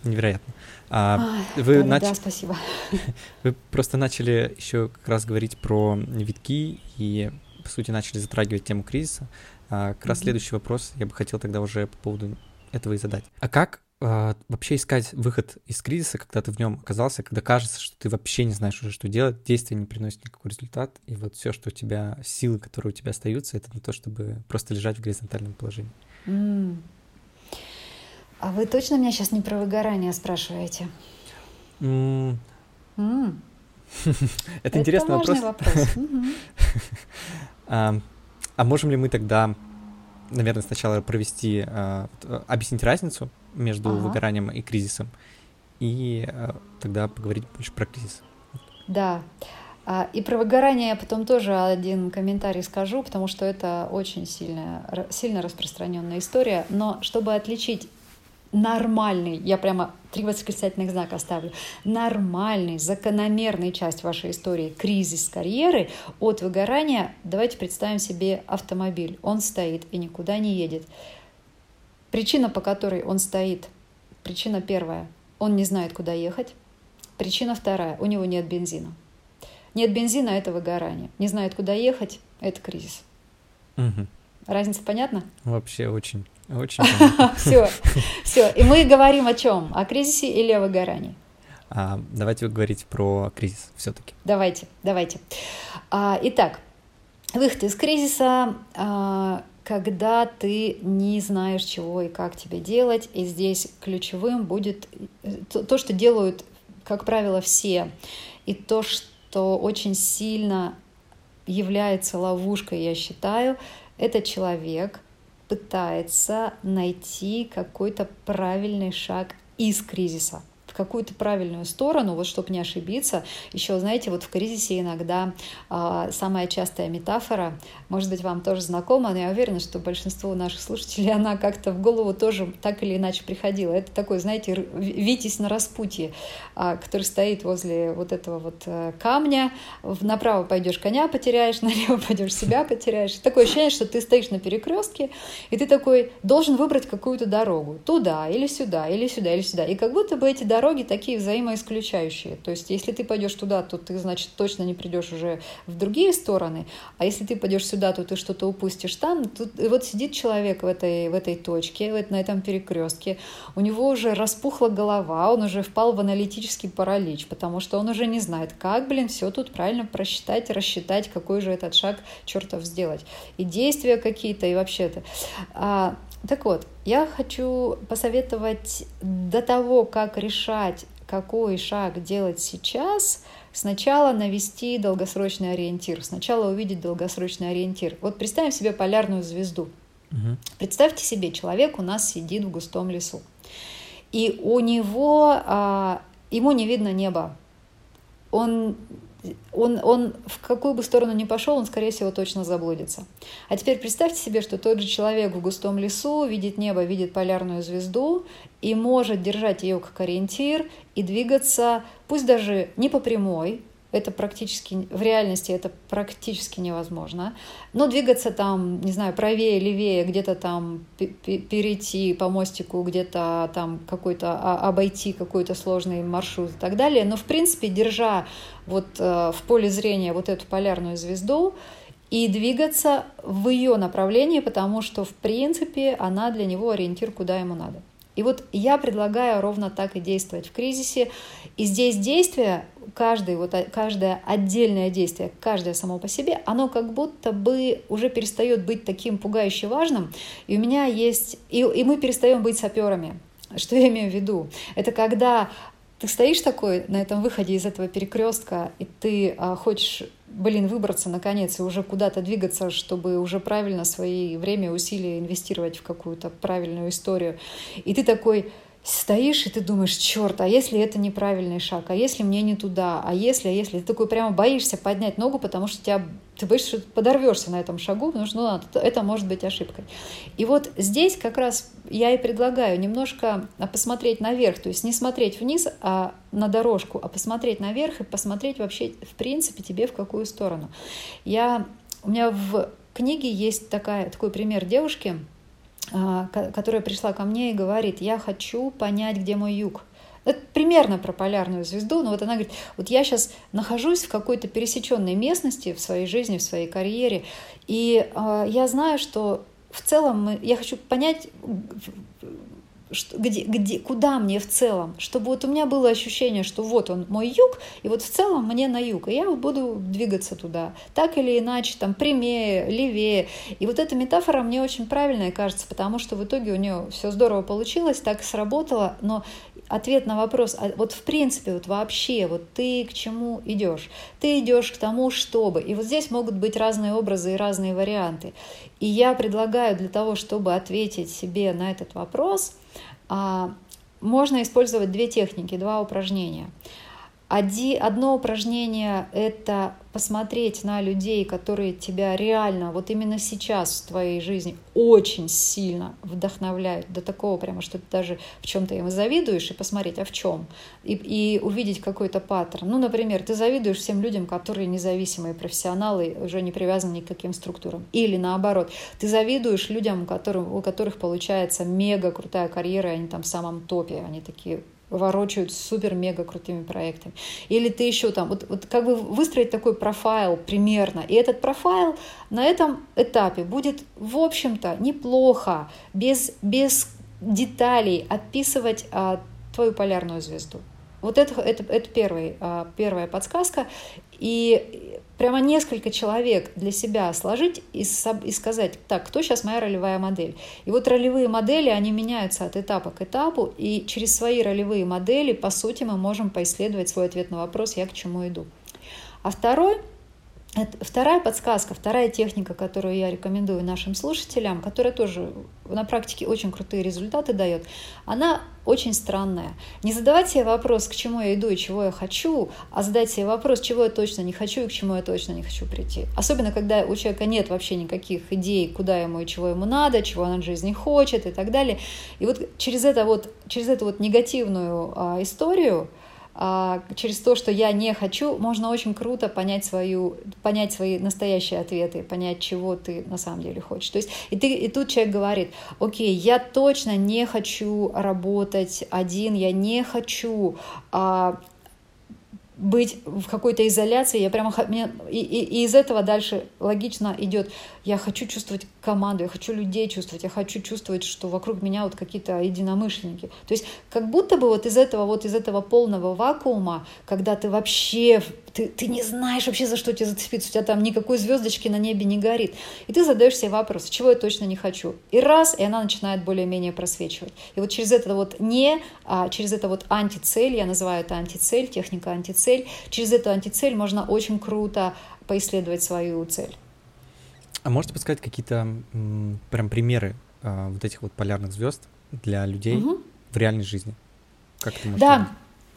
невероятно. А, Ой, вы да, нач... да, спасибо. Вы просто начали еще как раз говорить про витки и, по сути, начали затрагивать тему кризиса. А, как раз mm-hmm. следующий вопрос я бы хотел тогда уже по поводу этого и задать. А как а, вообще искать выход из кризиса, когда ты в нем оказался, когда кажется, что ты вообще не знаешь уже, что делать, действие не приносит никакой результат, и вот все, что у тебя, силы, которые у тебя остаются, это на то, чтобы просто лежать в горизонтальном положении. Mm. А вы точно меня сейчас не про выгорание спрашиваете? Mm. Mm. Это интересный вопрос. А, а можем ли мы тогда, наверное, сначала провести, а, объяснить разницу между выгоранием и кризисом, и тогда поговорить больше про кризис. Да. А, и про выгорание я потом тоже один комментарий скажу, потому что это очень сильная, сильно распространенная история. Но чтобы отличить нормальный, я прямо три восклицательных знака ставлю, нормальный, закономерный часть вашей истории, кризис карьеры от выгорания, давайте представим себе автомобиль. Он стоит и никуда не едет. Причина, по которой он стоит, причина первая, он не знает, куда ехать. Причина вторая, у него нет бензина. Нет бензина – это выгорание. Не знает, куда ехать – это кризис. Угу. Разница понятна? Вообще очень, очень Все, все. И мы говорим о чем? О кризисе или о выгорании? А, давайте говорить про кризис все-таки. Давайте, давайте. А, итак, выход из кризиса а, когда ты не знаешь, чего и как тебе делать. И здесь ключевым будет то, что делают, как правило, все. И то, что очень сильно является ловушкой, я считаю, это человек пытается найти какой-то правильный шаг из кризиса какую-то правильную сторону, вот чтобы не ошибиться. Еще, знаете, вот в кризисе иногда э, самая частая метафора, может быть, вам тоже знакома, но я уверена, что большинству наших слушателей она как-то в голову тоже так или иначе приходила. Это такой, знаете, Витязь на распутье, э, который стоит возле вот этого вот э, камня. Направо пойдешь коня потеряешь, налево пойдешь себя потеряешь. Такое ощущение, что ты стоишь на перекрестке, и ты такой должен выбрать какую-то дорогу. Туда или сюда, или сюда, или сюда. И как будто бы эти дороги дороги такие взаимоисключающие. То есть, если ты пойдешь туда, то ты, значит, точно не придешь уже в другие стороны. А если ты пойдешь сюда, то ты что-то упустишь там. Тут, и вот сидит человек в этой, в этой точке, вот на этом перекрестке. У него уже распухла голова, он уже впал в аналитический паралич, потому что он уже не знает, как, блин, все тут правильно просчитать, рассчитать, какой же этот шаг чертов сделать. И действия какие-то, и вообще-то. Так вот, я хочу посоветовать до того, как решать, какой шаг делать сейчас, сначала навести долгосрочный ориентир, сначала увидеть долгосрочный ориентир. Вот представим себе полярную звезду. Угу. Представьте себе, человек у нас сидит в густом лесу, и у него, а, ему не видно неба. Он он, он в какую бы сторону ни пошел, он, скорее всего, точно заблудится. А теперь представьте себе, что тот же человек в густом лесу видит небо, видит полярную звезду и может держать ее как ориентир и двигаться, пусть даже не по прямой, это практически, в реальности это практически невозможно. Но двигаться там, не знаю, правее, левее, где-то там перейти по мостику, где-то там какой-то, а, обойти какой-то сложный маршрут и так далее. Но, в принципе, держа вот э, в поле зрения вот эту полярную звезду, и двигаться в ее направлении, потому что, в принципе, она для него ориентир, куда ему надо. И вот я предлагаю ровно так и действовать в кризисе. И здесь действие, каждое, вот, каждое отдельное действие, каждое само по себе, оно как будто бы уже перестает быть таким пугающе важным. И у меня есть... И, и мы перестаем быть саперами. Что я имею в виду? Это когда ты стоишь такой на этом выходе из этого перекрестка, и ты а, хочешь блин, выбраться наконец и уже куда-то двигаться, чтобы уже правильно свои время, усилия инвестировать в какую-то правильную историю. И ты такой, стоишь и ты думаешь, черт, а если это неправильный шаг, а если мне не туда, а если, а если, ты такой прямо боишься поднять ногу, потому что тебя, ты боишься, что подорвешься на этом шагу, потому что ну, это, может быть ошибкой. И вот здесь как раз я и предлагаю немножко посмотреть наверх, то есть не смотреть вниз а на дорожку, а посмотреть наверх и посмотреть вообще, в принципе, тебе в какую сторону. Я, у меня в книге есть такая, такой пример девушки, которая пришла ко мне и говорит, я хочу понять, где мой юг. Это примерно про полярную звезду, но вот она говорит, вот я сейчас нахожусь в какой-то пересеченной местности в своей жизни, в своей карьере, и э, я знаю, что в целом мы, я хочу понять, что, где, где, куда мне в целом, чтобы вот у меня было ощущение, что вот он мой юг, и вот в целом мне на юг, и я буду двигаться туда, так или иначе, там прямее, левее. И вот эта метафора мне очень правильная кажется, потому что в итоге у нее все здорово получилось, так сработало, но ответ на вопрос, а вот в принципе, вот вообще, вот ты к чему идешь? Ты идешь к тому, чтобы. И вот здесь могут быть разные образы и разные варианты. И я предлагаю для того, чтобы ответить себе на этот вопрос, можно использовать две техники, два упражнения. Одно упражнение – это посмотреть на людей, которые тебя реально вот именно сейчас в твоей жизни очень сильно вдохновляют до такого прямо, что ты даже в чем-то им завидуешь, и посмотреть, а в чем, и, и увидеть какой-то паттерн. Ну, например, ты завидуешь всем людям, которые независимые профессионалы, уже не привязаны ни к каким структурам. Или наоборот, ты завидуешь людям, у которых, у которых получается мега крутая карьера, они там в самом топе, они такие ворочают супер-мега крутыми проектами. Или ты еще там, вот, вот как бы выстроить такой профайл примерно. И этот профайл на этом этапе будет, в общем-то, неплохо, без, без деталей описывать а, твою полярную звезду. Вот это, это, это первый, а, первая подсказка. И прямо несколько человек для себя сложить и, и сказать, так, кто сейчас моя ролевая модель? И вот ролевые модели, они меняются от этапа к этапу, и через свои ролевые модели, по сути, мы можем поисследовать свой ответ на вопрос «я к чему иду?». А второй – вторая подсказка, вторая техника, которую я рекомендую нашим слушателям, которая тоже на практике очень крутые результаты дает, она очень странная. Не задавать себе вопрос, к чему я иду и чего я хочу, а задать себе вопрос, чего я точно не хочу и к чему я точно не хочу прийти. Особенно, когда у человека нет вообще никаких идей, куда ему и чего ему надо, чего он от жизни хочет и так далее. И вот через, это вот, через эту вот негативную а, историю – через то, что я не хочу, можно очень круто понять, свою, понять свои настоящие ответы, понять, чего ты на самом деле хочешь. То есть и, ты, и тут человек говорит, окей, я точно не хочу работать один, я не хочу а, быть в какой-то изоляции, я прямо и, и, и из этого дальше логично идет я хочу чувствовать команду, я хочу людей чувствовать, я хочу чувствовать, что вокруг меня вот какие-то единомышленники. То есть как будто бы вот из этого вот из этого полного вакуума, когда ты вообще ты, ты не знаешь вообще, за что тебе зацепиться, у тебя там никакой звездочки на небе не горит. И ты задаешь себе вопрос, чего я точно не хочу. И раз, и она начинает более-менее просвечивать. И вот через это вот не, а через это вот антицель, я называю это антицель, техника антицель, через эту антицель можно очень круто поисследовать свою цель. А можете подсказать какие-то прям примеры а, вот этих вот полярных звезд для людей угу. в реальной жизни? Как это можно Да.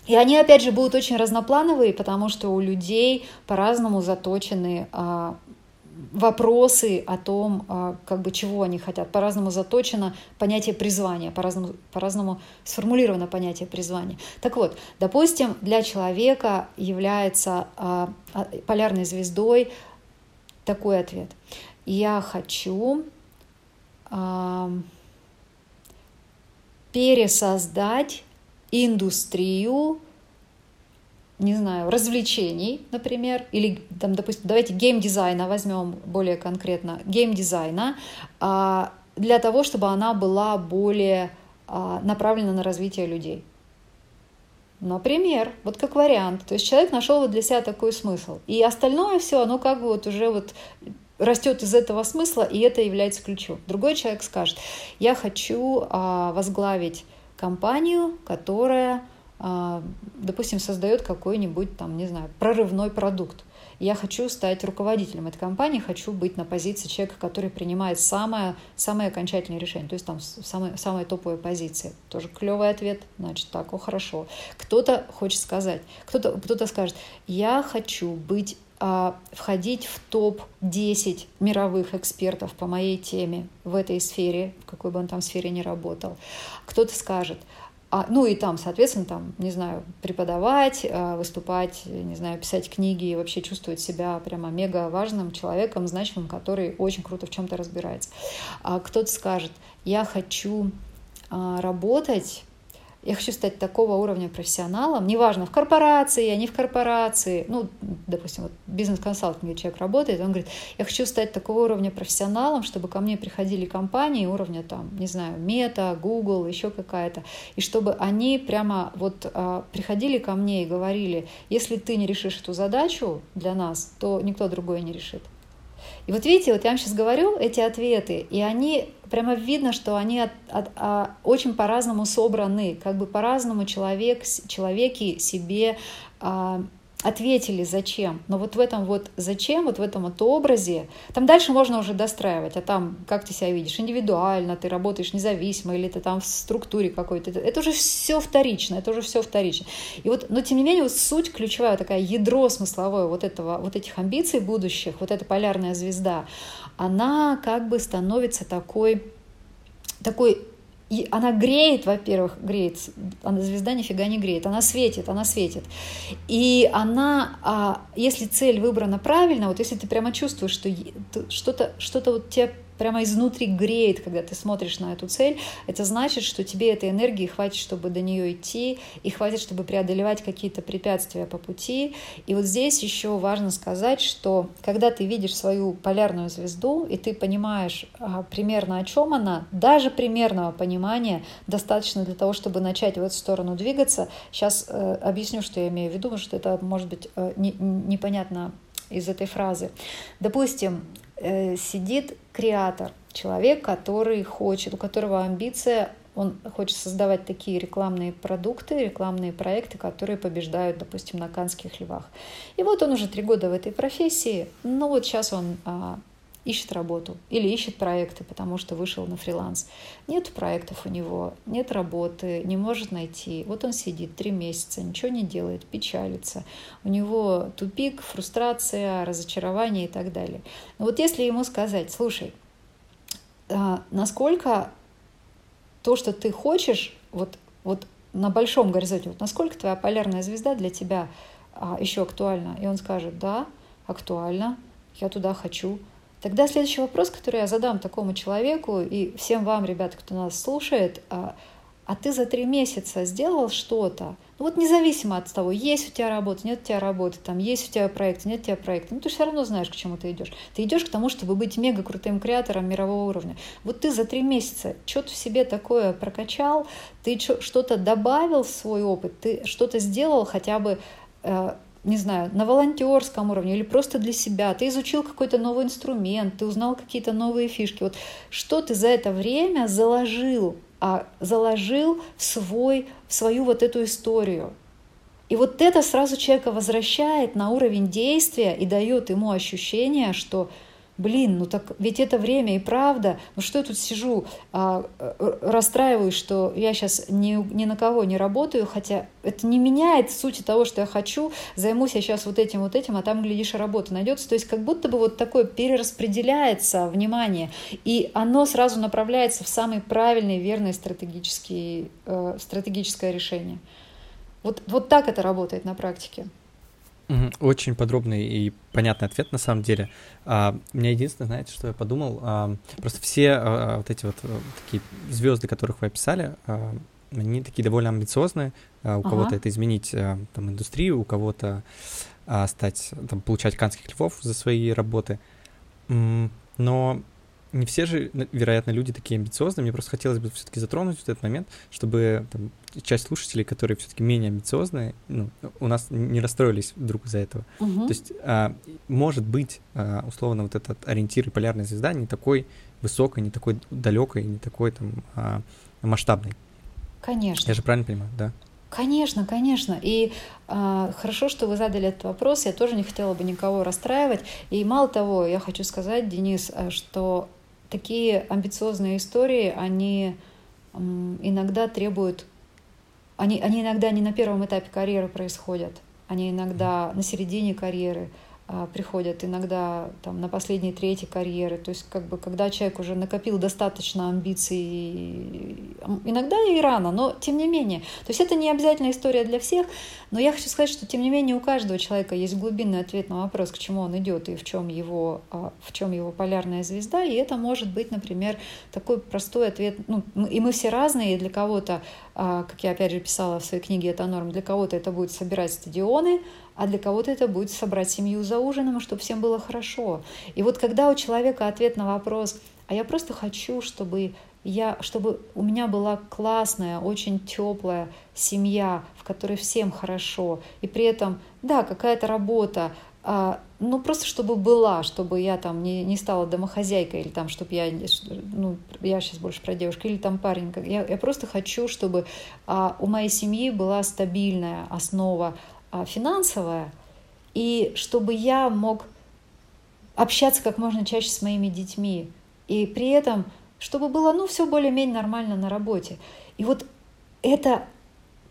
И они, опять же, будут очень разноплановые, потому что у людей по-разному заточены а, вопросы о том, а, как бы чего они хотят. По-разному заточено понятие призвания, по-разному, по-разному сформулировано понятие призвания. Так вот, допустим, для человека является полярной звездой такой ответ я хочу э, пересоздать индустрию, не знаю, развлечений, например, или, там, допустим, давайте геймдизайна возьмем более конкретно, геймдизайна, э, для того, чтобы она была более э, направлена на развитие людей. Например, вот как вариант. То есть человек нашел вот для себя такой смысл. И остальное все, оно как бы вот уже вот растет из этого смысла, и это является ключом. Другой человек скажет, я хочу а, возглавить компанию, которая, а, допустим, создает какой-нибудь там, не знаю, прорывной продукт. я хочу стать руководителем этой компании, хочу быть на позиции человека, который принимает самое, самое окончательное решение, то есть там самые, самые топовые позиции. Тоже клевый ответ, значит, так, о, хорошо. Кто-то хочет сказать, кто-то кто скажет, я хочу быть входить в топ-10 мировых экспертов по моей теме в этой сфере, в какой бы он там сфере ни работал. Кто-то скажет, а, ну и там, соответственно, там, не знаю, преподавать, а, выступать, не знаю, писать книги и вообще чувствовать себя прямо мега важным человеком, значимым, который очень круто в чем-то разбирается. А кто-то скажет, я хочу а, работать я хочу стать такого уровня профессионалом, неважно, в корпорации, а не в корпорации, ну, допустим, вот бизнес-консалтинг, человек работает, он говорит, я хочу стать такого уровня профессионалом, чтобы ко мне приходили компании уровня, там, не знаю, Мета, Google, еще какая-то, и чтобы они прямо вот а, приходили ко мне и говорили, если ты не решишь эту задачу для нас, то никто другой не решит. И вот видите, вот я вам сейчас говорю эти ответы, и они прямо видно, что они от, от, а, очень по-разному собраны, как бы по-разному человек, человеки себе а, ответили зачем. Но вот в этом вот зачем, вот в этом вот образе, там дальше можно уже достраивать, а там как ты себя видишь, индивидуально, ты работаешь независимо, или ты там в структуре какой-то, это уже все вторично, это уже все вторично. И вот, но тем не менее, вот суть ключевая, такая ядро смысловое вот, этого, вот этих амбиций будущих, вот эта полярная звезда, она как бы становится такой такой и она греет, во-первых, греет, она звезда нифига не греет, она светит, она светит. И она, а, если цель выбрана правильно, вот если ты прямо чувствуешь, что что-то что вот тебе прямо изнутри греет, когда ты смотришь на эту цель, это значит, что тебе этой энергии хватит, чтобы до нее идти, и хватит, чтобы преодолевать какие-то препятствия по пути. И вот здесь еще важно сказать, что когда ты видишь свою полярную звезду, и ты понимаешь а, примерно о чем она, даже примерного понимания достаточно для того, чтобы начать в эту сторону двигаться. Сейчас э, объясню, что я имею в виду, потому что это может быть э, не, непонятно из этой фразы. Допустим, сидит креатор, человек, который хочет, у которого амбиция, он хочет создавать такие рекламные продукты, рекламные проекты, которые побеждают, допустим, на канских львах. И вот он уже три года в этой профессии, ну вот сейчас он а, ищет работу или ищет проекты, потому что вышел на фриланс. Нет проектов у него, нет работы, не может найти. Вот он сидит три месяца, ничего не делает, печалится. У него тупик, фрустрация, разочарование и так далее. Но вот если ему сказать, слушай, а, насколько то, что ты хочешь, вот, вот на большом горизонте, вот насколько твоя полярная звезда для тебя а, еще актуальна? И он скажет, да, актуально, я туда хочу. Тогда следующий вопрос, который я задам такому человеку и всем вам, ребята, кто нас слушает, а, а ты за три месяца сделал что-то, ну вот независимо от того, есть у тебя работа, нет у тебя работы, там есть у тебя проект, нет у тебя проекта, ну ты все равно знаешь, к чему ты идешь. Ты идешь к тому, чтобы быть мега крутым креатором мирового уровня. Вот ты за три месяца что-то в себе такое прокачал, ты что-то добавил в свой опыт, ты что-то сделал хотя бы э, не знаю, на волонтерском уровне или просто для себя, ты изучил какой-то новый инструмент, ты узнал какие-то новые фишки. Вот что ты за это время заложил, а заложил в, свой, в свою вот эту историю. И вот это сразу человека возвращает на уровень действия и дает ему ощущение, что блин, ну так ведь это время и правда, ну что я тут сижу, а, э, расстраиваюсь, что я сейчас ни, ни на кого не работаю, хотя это не меняет сути того, что я хочу, займусь я сейчас вот этим, вот этим, а там, глядишь, работа найдется. То есть как будто бы вот такое перераспределяется внимание, и оно сразу направляется в самый правильный, верный стратегический, э, стратегическое решение. Вот, вот так это работает на практике. Очень подробный и понятный ответ на самом деле. А, у меня единственное, знаете, что я подумал, а, просто все а, вот эти вот а, такие звезды, которых вы описали, а, они такие довольно амбициозные. А, у ага. кого-то это изменить а, там индустрию, у кого-то а, стать там получать канских львов за свои работы. Но не все же, вероятно, люди такие амбициозные. Мне просто хотелось бы все-таки затронуть вот этот момент, чтобы там, часть слушателей, которые все-таки менее амбициозные, ну, у нас не расстроились вдруг из-за этого. Угу. То есть, а, может быть, а, условно, вот этот ориентир и полярная звезда не такой высокой, не такой далекой, не такой там а, масштабной. Конечно. Я же правильно понимаю, да? Конечно, конечно. И э, хорошо, что вы задали этот вопрос. Я тоже не хотела бы никого расстраивать. И мало того, я хочу сказать, Денис, э, что такие амбициозные истории, они иногда требуют, они, они иногда не на первом этапе карьеры происходят, они иногда на середине карьеры. А, приходят иногда там, на последней трети карьеры. То есть, как бы, когда человек уже накопил достаточно амбиций, иногда и рано, но тем не менее. То есть это не обязательная история для всех, но я хочу сказать, что тем не менее у каждого человека есть глубинный ответ на вопрос, к чему он идет и в чем его, а, в чем его полярная звезда. И это может быть, например, такой простой ответ. Ну, и мы все разные, и для кого-то, а, как я опять же писала в своей книге «Это норм», для кого-то это будет собирать стадионы, а для кого-то это будет собрать семью за ужином, чтобы всем было хорошо. И вот когда у человека ответ на вопрос, а я просто хочу, чтобы я, чтобы у меня была классная, очень теплая семья, в которой всем хорошо, и при этом, да, какая-то работа, а, ну просто чтобы была, чтобы я там не, не стала домохозяйкой, или там, чтобы я, ну, я сейчас больше про девушку, или там парень, я, я просто хочу, чтобы а, у моей семьи была стабильная основа, финансовая, и чтобы я мог общаться как можно чаще с моими детьми, и при этом, чтобы было, ну, все более-менее нормально на работе. И вот это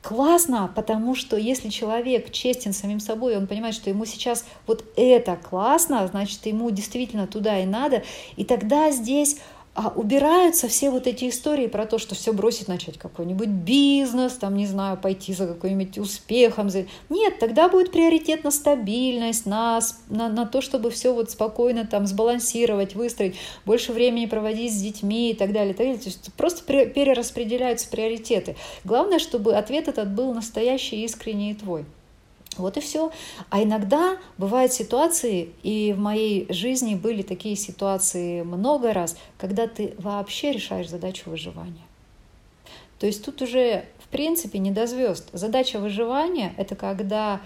классно, потому что если человек честен самим собой, он понимает, что ему сейчас вот это классно, значит, ему действительно туда и надо, и тогда здесь а убираются все вот эти истории про то, что все бросить, начать какой-нибудь бизнес, там, не знаю, пойти за каким-нибудь успехом. Нет, тогда будет приоритет на стабильность, на, на, на то, чтобы все вот спокойно там сбалансировать, выстроить, больше времени проводить с детьми и так далее. И так далее. То есть просто перераспределяются приоритеты. Главное, чтобы ответ этот был настоящий, искренний и твой. Вот и все. А иногда бывают ситуации, и в моей жизни были такие ситуации много раз, когда ты вообще решаешь задачу выживания. То есть тут уже, в принципе, не до звезд. Задача выживания — это когда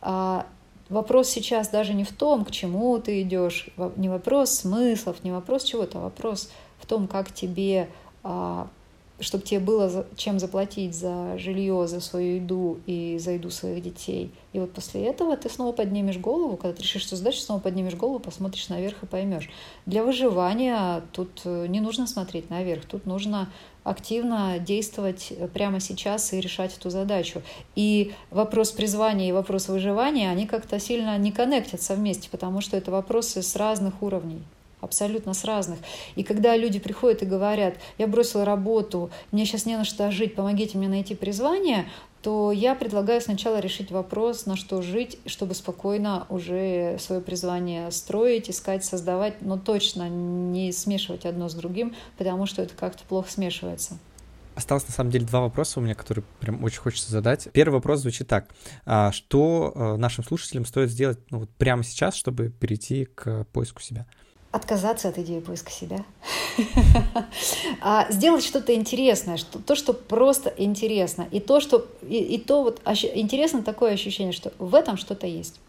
а, вопрос сейчас даже не в том, к чему ты идешь, не вопрос смыслов, не вопрос чего-то, а вопрос в том, как тебе а, чтобы тебе было чем заплатить за жилье, за свою еду и за еду своих детей. И вот после этого ты снова поднимешь голову, когда ты решишь, что задачу, снова поднимешь голову, посмотришь наверх и поймешь. Для выживания тут э, не нужно смотреть наверх, тут нужно активно действовать прямо сейчас и решать эту задачу. И вопрос призвания и вопрос выживания, они как-то сильно не коннектятся вместе, потому что это вопросы с разных уровней абсолютно с разных. И когда люди приходят и говорят, я бросила работу, мне сейчас не на что жить, помогите мне найти призвание, то я предлагаю сначала решить вопрос, на что жить, чтобы спокойно уже свое призвание строить, искать, создавать, но точно не смешивать одно с другим, потому что это как-то плохо смешивается. Осталось, на самом деле, два вопроса у меня, которые прям очень хочется задать. Первый вопрос звучит так. А что э, нашим слушателям стоит сделать ну, вот прямо сейчас, чтобы перейти к поиску себя? Отказаться от идеи поиска себя, а сделать что-то интересное, что, то, что просто интересно, и то, что и, и то вот ощу, интересно такое ощущение, что в этом что-то есть.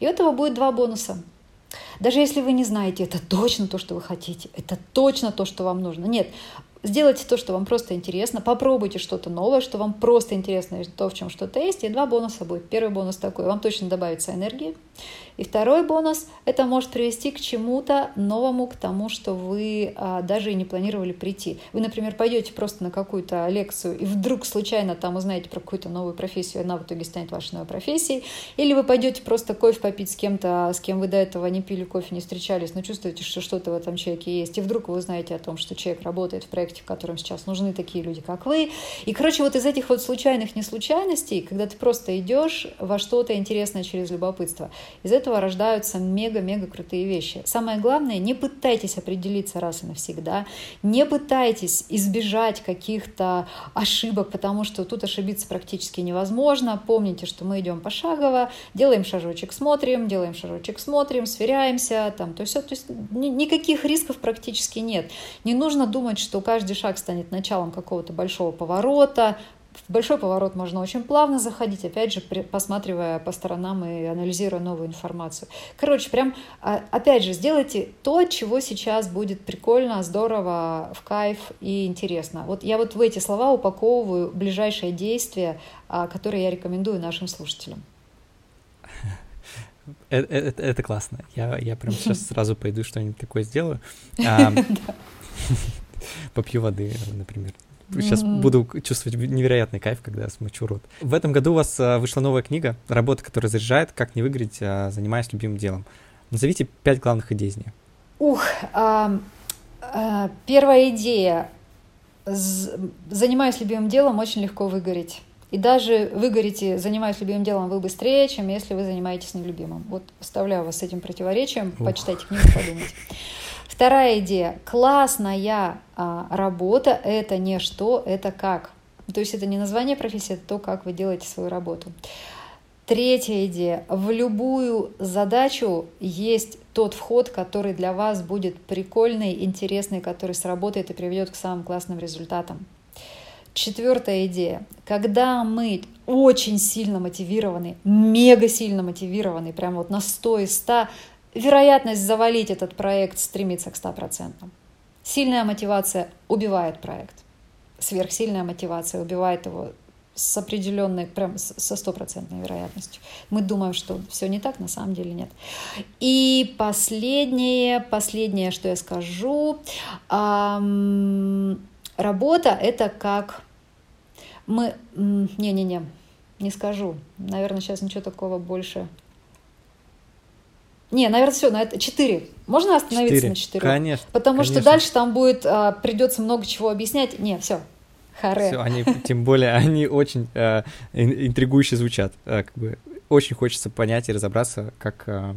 И у этого будет два бонуса. Даже если вы не знаете, это точно то, что вы хотите, это точно то, что вам нужно. Нет, Сделайте то, что вам просто интересно, попробуйте что-то новое, что вам просто интересно, то, в чем что-то есть, и два бонуса будет. Первый бонус такой, вам точно добавится энергии. И второй бонус, это может привести к чему-то новому, к тому, что вы а, даже и не планировали прийти. Вы, например, пойдете просто на какую-то лекцию, и вдруг случайно там узнаете про какую-то новую профессию, и она в итоге станет вашей новой профессией. Или вы пойдете просто кофе попить с кем-то, с кем вы до этого не пили кофе, не встречались, но чувствуете, что что-то в этом человеке есть. И вдруг вы узнаете о том, что человек работает в проекте проекте, котором сейчас нужны такие люди, как вы. И, короче, вот из этих вот случайных неслучайностей, когда ты просто идешь во что-то интересное через любопытство, из этого рождаются мега-мега крутые вещи. Самое главное, не пытайтесь определиться раз и навсегда, не пытайтесь избежать каких-то ошибок, потому что тут ошибиться практически невозможно. Помните, что мы идем пошагово, делаем шажочек, смотрим, делаем шажочек, смотрим, сверяемся, там, то есть, то есть никаких рисков практически нет. Не нужно думать, что каждый каждый шаг станет началом какого-то большого поворота. в большой поворот можно очень плавно заходить, опять же, посматривая по сторонам и анализируя новую информацию. Короче, прям, а, опять же, сделайте то, чего сейчас будет прикольно, здорово, в кайф и интересно. Вот я вот в эти слова упаковываю ближайшие действия, а, которые я рекомендую нашим слушателям. Это, это, это классно. Я, я прям сейчас сразу пойду что-нибудь такое сделаю. Попью воды, например. Сейчас mm-hmm. буду чувствовать невероятный кайф, когда смочу рот. В этом году у вас а, вышла новая книга «Работа, которая заряжает. Как не выиграть, а, занимаясь любимым делом». Назовите пять главных идей из нее. Ух, а, а, первая идея. Занимаясь любимым делом, очень легко выгореть. И даже выгорите, занимаясь любимым делом, вы быстрее, чем если вы занимаетесь нелюбимым. Вот оставляю вас с этим противоречием, Ух. почитайте книгу, подумайте. Вторая идея. Классная а, работа – это не что, это как. То есть это не название профессии, это то, как вы делаете свою работу. Третья идея. В любую задачу есть тот вход, который для вас будет прикольный, интересный, который сработает и приведет к самым классным результатам. Четвертая идея. Когда мы очень сильно мотивированы, мега сильно мотивированы, прям вот на 100 из 100, вероятность завалить этот проект стремится к 100%. Сильная мотивация убивает проект. Сверхсильная мотивация убивает его с определенной, прям со стопроцентной вероятностью. Мы думаем, что все не так, на самом деле нет. И последнее, последнее, что я скажу, эм, работа это как мы, не-не-не, не скажу, наверное, сейчас ничего такого больше не, наверное, все, на это четыре. Можно остановиться 4. на четырех? Конечно. Потому конечно. что дальше там будет, а, придется много чего объяснять. Не, все. Харе. Все, они, тем более, они очень э, интригующе звучат. Э, как бы очень хочется понять и разобраться, как, э,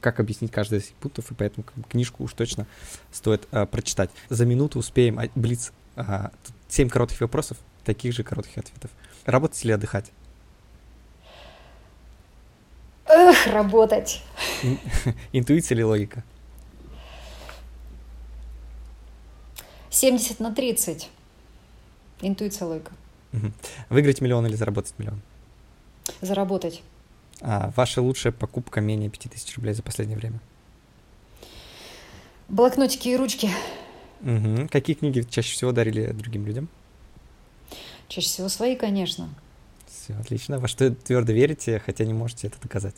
как объяснить каждый из пунктов, и поэтому как бы, книжку уж точно стоит э, прочитать. За минуту успеем блиц. Э, семь коротких вопросов, таких же коротких ответов. Работать или отдыхать? Эх, работать. Интуиция или логика? 70 на 30. Интуиция, логика. Выиграть миллион или заработать миллион? Заработать. А ваша лучшая покупка менее 5000 рублей за последнее время? Блокнотики и ручки. Угу. Какие книги чаще всего дарили другим людям? Чаще всего свои, конечно. Все, отлично. Во что твердо верите, хотя не можете это доказать?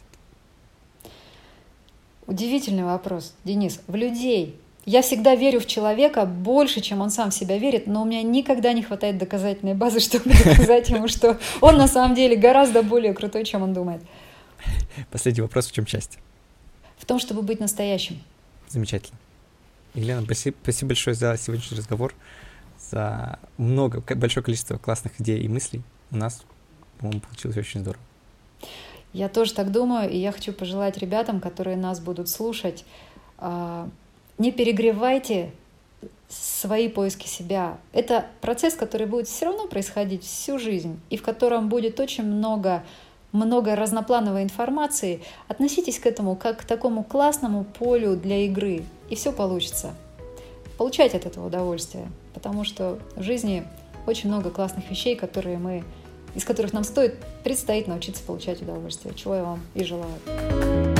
Удивительный вопрос, Денис. В людей. Я всегда верю в человека больше, чем он сам в себя верит, но у меня никогда не хватает доказательной базы, чтобы доказать ему, что он на самом деле гораздо более крутой, чем он думает. Последний вопрос в чем часть? В том, чтобы быть настоящим. Замечательно. Елена, спасибо, спасибо большое за сегодняшний разговор, за много, большое количество классных идей и мыслей. У нас по-моему, получилось очень здорово. Я тоже так думаю, и я хочу пожелать ребятам, которые нас будут слушать, а, не перегревайте свои поиски себя. Это процесс, который будет все равно происходить всю жизнь, и в котором будет очень много много разноплановой информации, относитесь к этому как к такому классному полю для игры, и все получится. Получайте от этого удовольствие, потому что в жизни очень много классных вещей, которые мы из которых нам стоит предстоит научиться получать удовольствие, чего я вам и желаю.